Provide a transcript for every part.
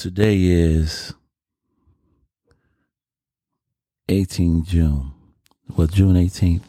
Today is 18 June. Well, June 18th,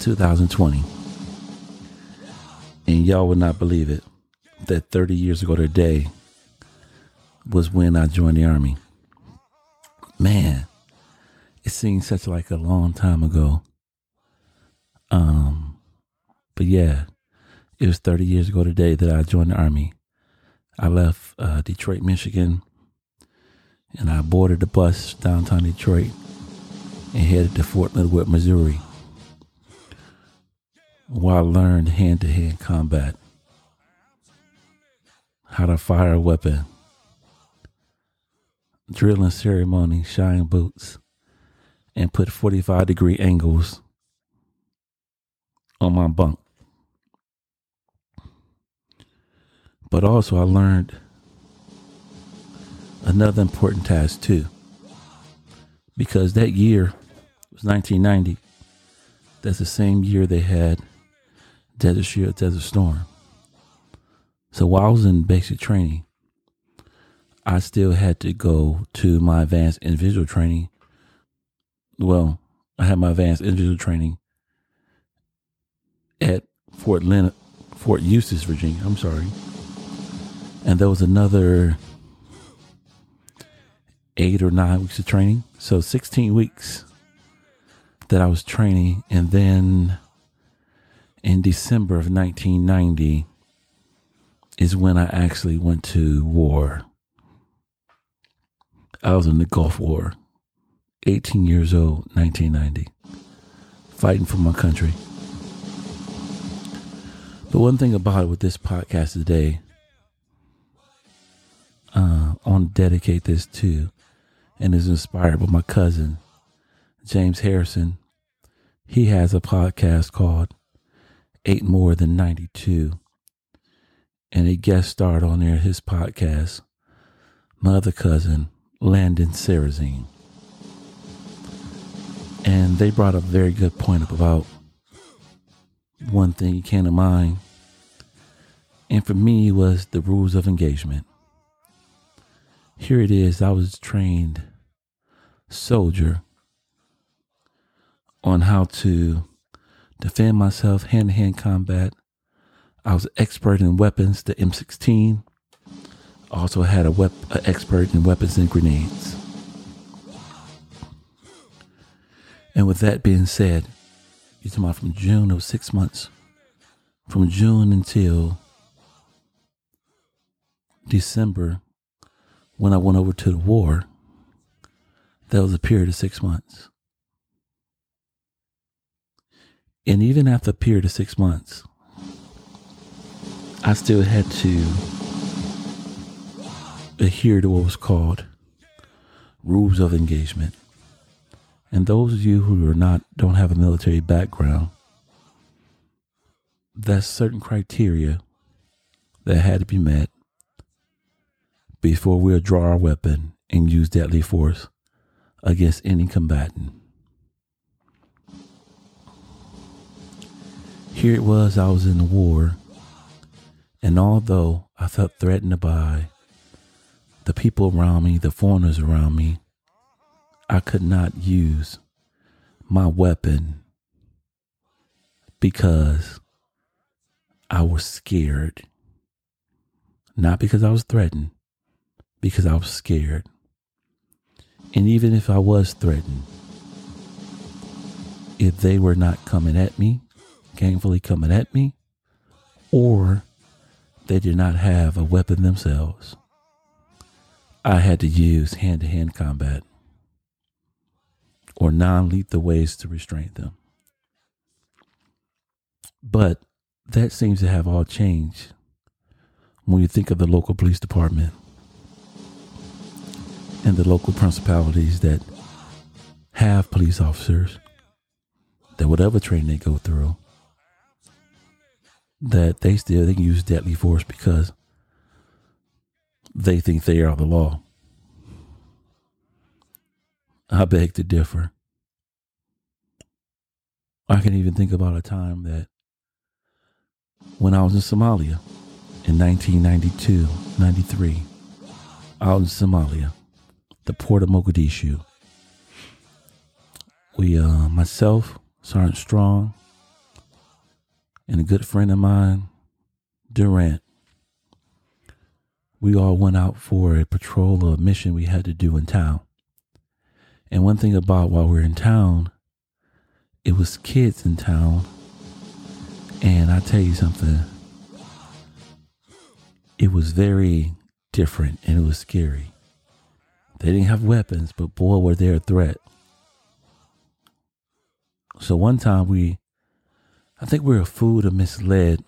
2020. And y'all would not believe it that 30 years ago today was when I joined the Army. Man, it seems such like a long time ago. Um, but yeah, it was 30 years ago today that I joined the Army. I left uh, Detroit, Michigan, and I boarded the bus downtown Detroit and headed to Fort Leonard Missouri, where I learned hand to hand combat, how to fire a weapon, drilling ceremony, shine boots, and put 45 degree angles on my bunk. But also, I learned another important task too. Because that year was 1990. That's the same year they had Desert Shield, Desert Storm. So while I was in basic training, I still had to go to my advanced individual training. Well, I had my advanced individual training at Fort Leonard, Fort Eustis, Virginia. I'm sorry. And there was another eight or nine weeks of training. So 16 weeks that I was training. And then in December of 1990 is when I actually went to war. I was in the Gulf War, 18 years old, 1990, fighting for my country. But one thing about it with this podcast today, uh, I want to dedicate this to, and is inspired by my cousin, James Harrison. He has a podcast called Eight More Than 92. And a guest starred on there, his podcast, my other cousin, Landon Sarrazine. And they brought a very good point up about one thing you can't mind. And for me was the rules of engagement. Here it is, I was trained soldier on how to defend myself hand to hand combat. I was expert in weapons, the M16. Also had a wep- an expert in weapons and grenades. And with that being said, you're talking about from June of six months, from June until December, when I went over to the war, that was a period of six months. And even after a period of six months, I still had to adhere to what was called rules of engagement. And those of you who are not don't have a military background, that's certain criteria that had to be met before we'll draw our weapon and use deadly force against any combatant. Here it was, I was in the war, and although I felt threatened by the people around me, the foreigners around me, I could not use my weapon because I was scared. Not because I was threatened, because I was scared. And even if I was threatened, if they were not coming at me, gainfully coming at me, or they did not have a weapon themselves, I had to use hand to hand combat or non lethal ways to restrain them. But that seems to have all changed when you think of the local police department and the local principalities that have police officers that whatever training they go through that they still they can use deadly force because they think they are the law. I beg to differ. I can even think about a time that when I was in Somalia in 1992, 93, out in Somalia, the port of Mogadishu. We, uh, myself, Sergeant Strong, and a good friend of mine, Durant, we all went out for a patrol or a mission we had to do in town. And one thing about while we are in town, it was kids in town. And I tell you something, it was very different and it was scary. They didn't have weapons, but boy, were they a threat. So one time we, I think we were fooled or misled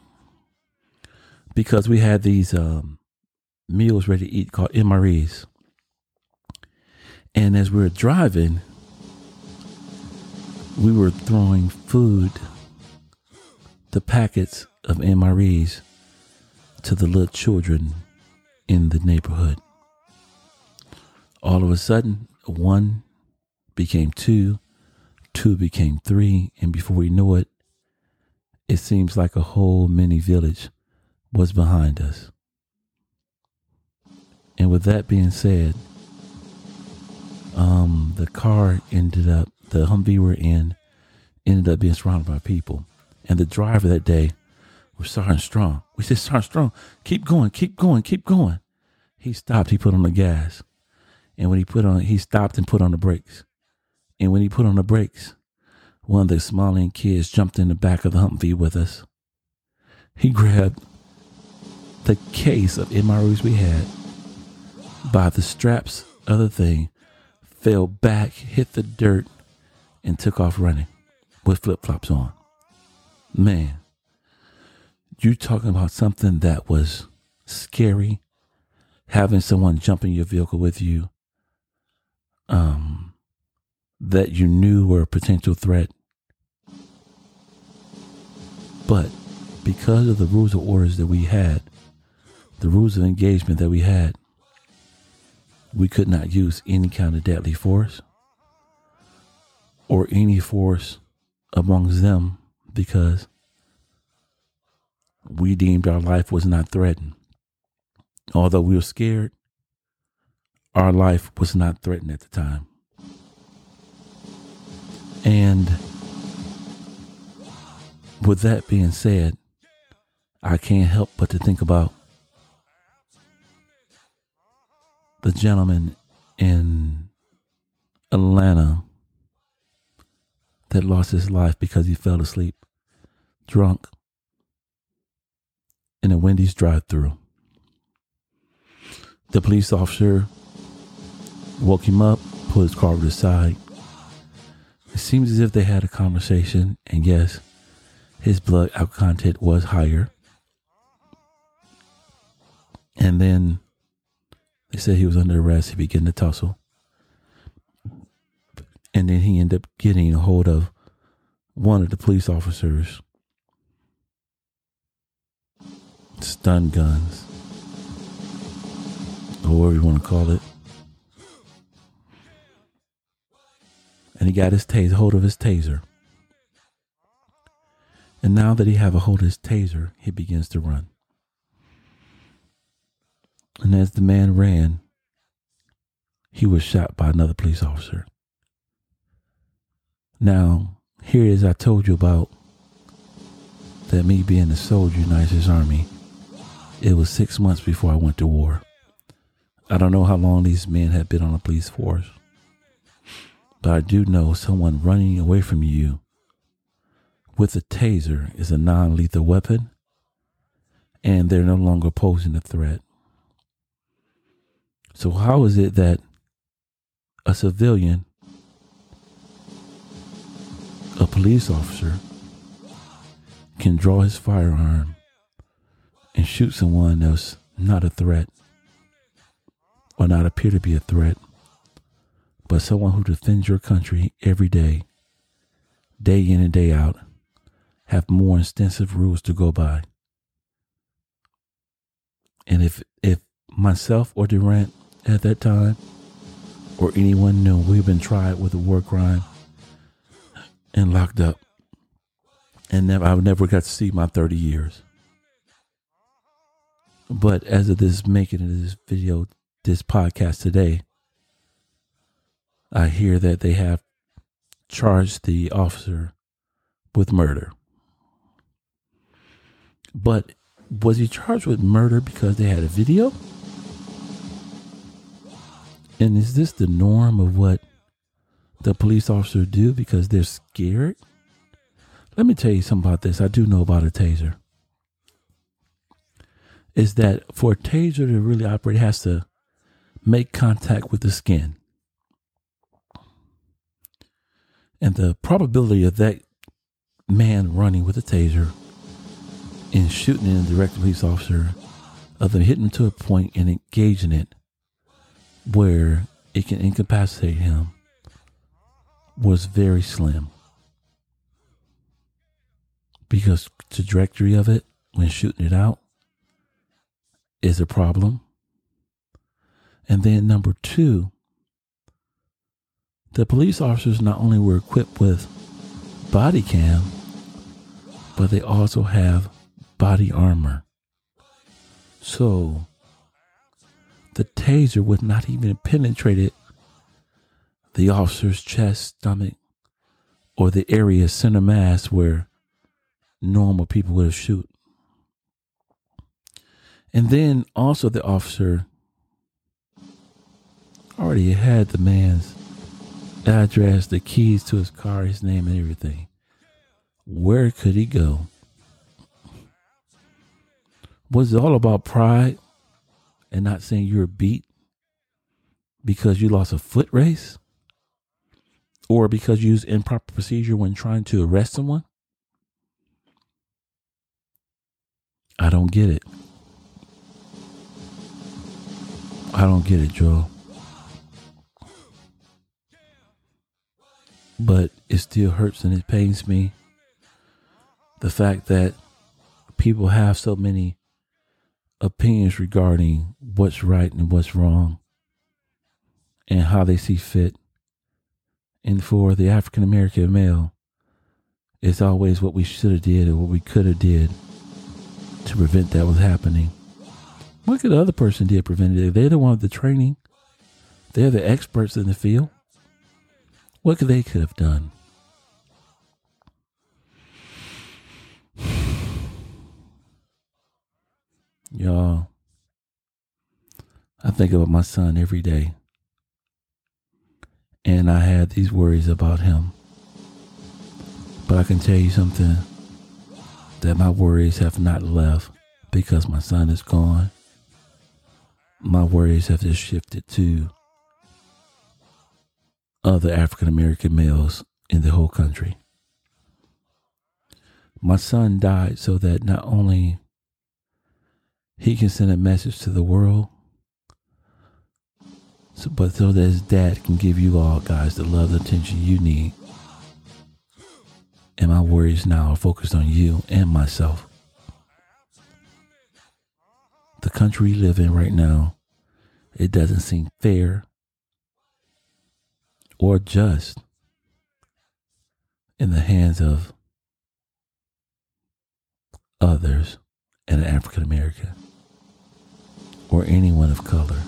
because we had these um, meals ready to eat called MREs. And as we were driving, we were throwing food, the packets of MREs, to the little children in the neighborhood. All of a sudden, one became two, two became three, and before we knew it, it seems like a whole mini village was behind us. And with that being said, um, the car ended up, the Humvee we're in, ended up being surrounded by people. And the driver that day was Sergeant Strong. We said, Sergeant Strong, keep going, keep going, keep going. He stopped, he put on the gas. And when he put on, he stopped and put on the brakes. And when he put on the brakes, one of the Somalian kids jumped in the back of the Humvee with us. He grabbed the case of MREs we had by the straps of the thing, fell back, hit the dirt, and took off running with flip flops on. Man, you talking about something that was scary, having someone jump in your vehicle with you, um, that you knew were a potential threat. But because of the rules of orders that we had, the rules of engagement that we had, we could not use any kind of deadly force or any force amongst them because we deemed our life was not threatened. Although we were scared, our life was not threatened at the time. And with that being said, I can't help but to think about the gentleman in Atlanta that lost his life because he fell asleep drunk in a Wendy's drive through. The police officer woke him up, put his car to the side. It seems as if they had a conversation, and yes, his blood alcohol content was higher. And then they said he was under arrest. He began to tussle. And then he ended up getting a hold of one of the police officers. Stun guns. Or whatever you want to call it. And he got his taser, hold of his taser. And now that he have a hold of his taser, he begins to run. And as the man ran, he was shot by another police officer. Now, here is I told you about that me being a soldier in the United States Army, it was six months before I went to war. I don't know how long these men had been on the police force, but I do know someone running away from you with a taser is a non lethal weapon, and they're no longer posing a threat. So, how is it that a civilian, a police officer, can draw his firearm and shoot someone that's not a threat or not appear to be a threat, but someone who defends your country every day, day in and day out, have more extensive rules to go by? And if if myself or Durant at that time or anyone knew we've been tried with a war crime and locked up. And never, I never got to see my 30 years. But as of this making of this video this podcast today, I hear that they have charged the officer with murder. But was he charged with murder because they had a video? And is this the norm of what the police officers do because they're scared? Let me tell you something about this. I do know about a taser. Is that for a taser to really operate, it has to make contact with the skin. And the probability of that man running with a taser and shooting in a direct police officer, of them hitting him to a point and engaging it where it can incapacitate him, was very slim. Because the trajectory of it when shooting it out is a problem. And then number two, the police officers not only were equipped with body cam, but they also have body armor. So the taser would not even penetrated the officer's chest, stomach, or the area center mass where normal people would shoot. And then also the officer already had the man's address, the keys to his car, his name, and everything. Where could he go? Was it all about pride and not saying you're beat because you lost a foot race? Or because you used improper procedure when trying to arrest someone? I don't get it. I don't get it, Joe. But it still hurts and it pains me. The fact that people have so many opinions regarding what's right and what's wrong and how they see fit. And for the African American male, it's always what we should have did or what we could have did to prevent that was happening. What could the other person did prevent it? They're the one with the training. They're the experts in the field. What could they could have done? Y'all, I think about my son every day. And I had these worries about him. But I can tell you something that my worries have not left because my son is gone. My worries have just shifted to other African American males in the whole country. My son died so that not only he can send a message to the world, so, but so that his dad can give you all guys the love and attention you need. And my worries now are focused on you and myself. The country we live in right now, it doesn't seem fair or just in the hands of others and an African American or anyone of color.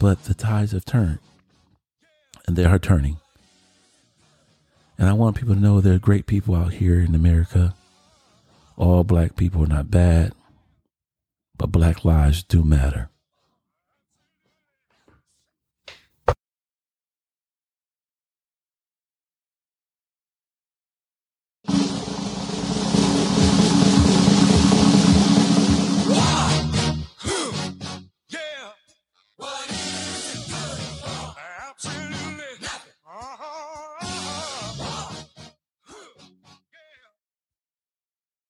But the tides have turned, and they are turning. And I want people to know there are great people out here in America. All black people are not bad, but black lives do matter.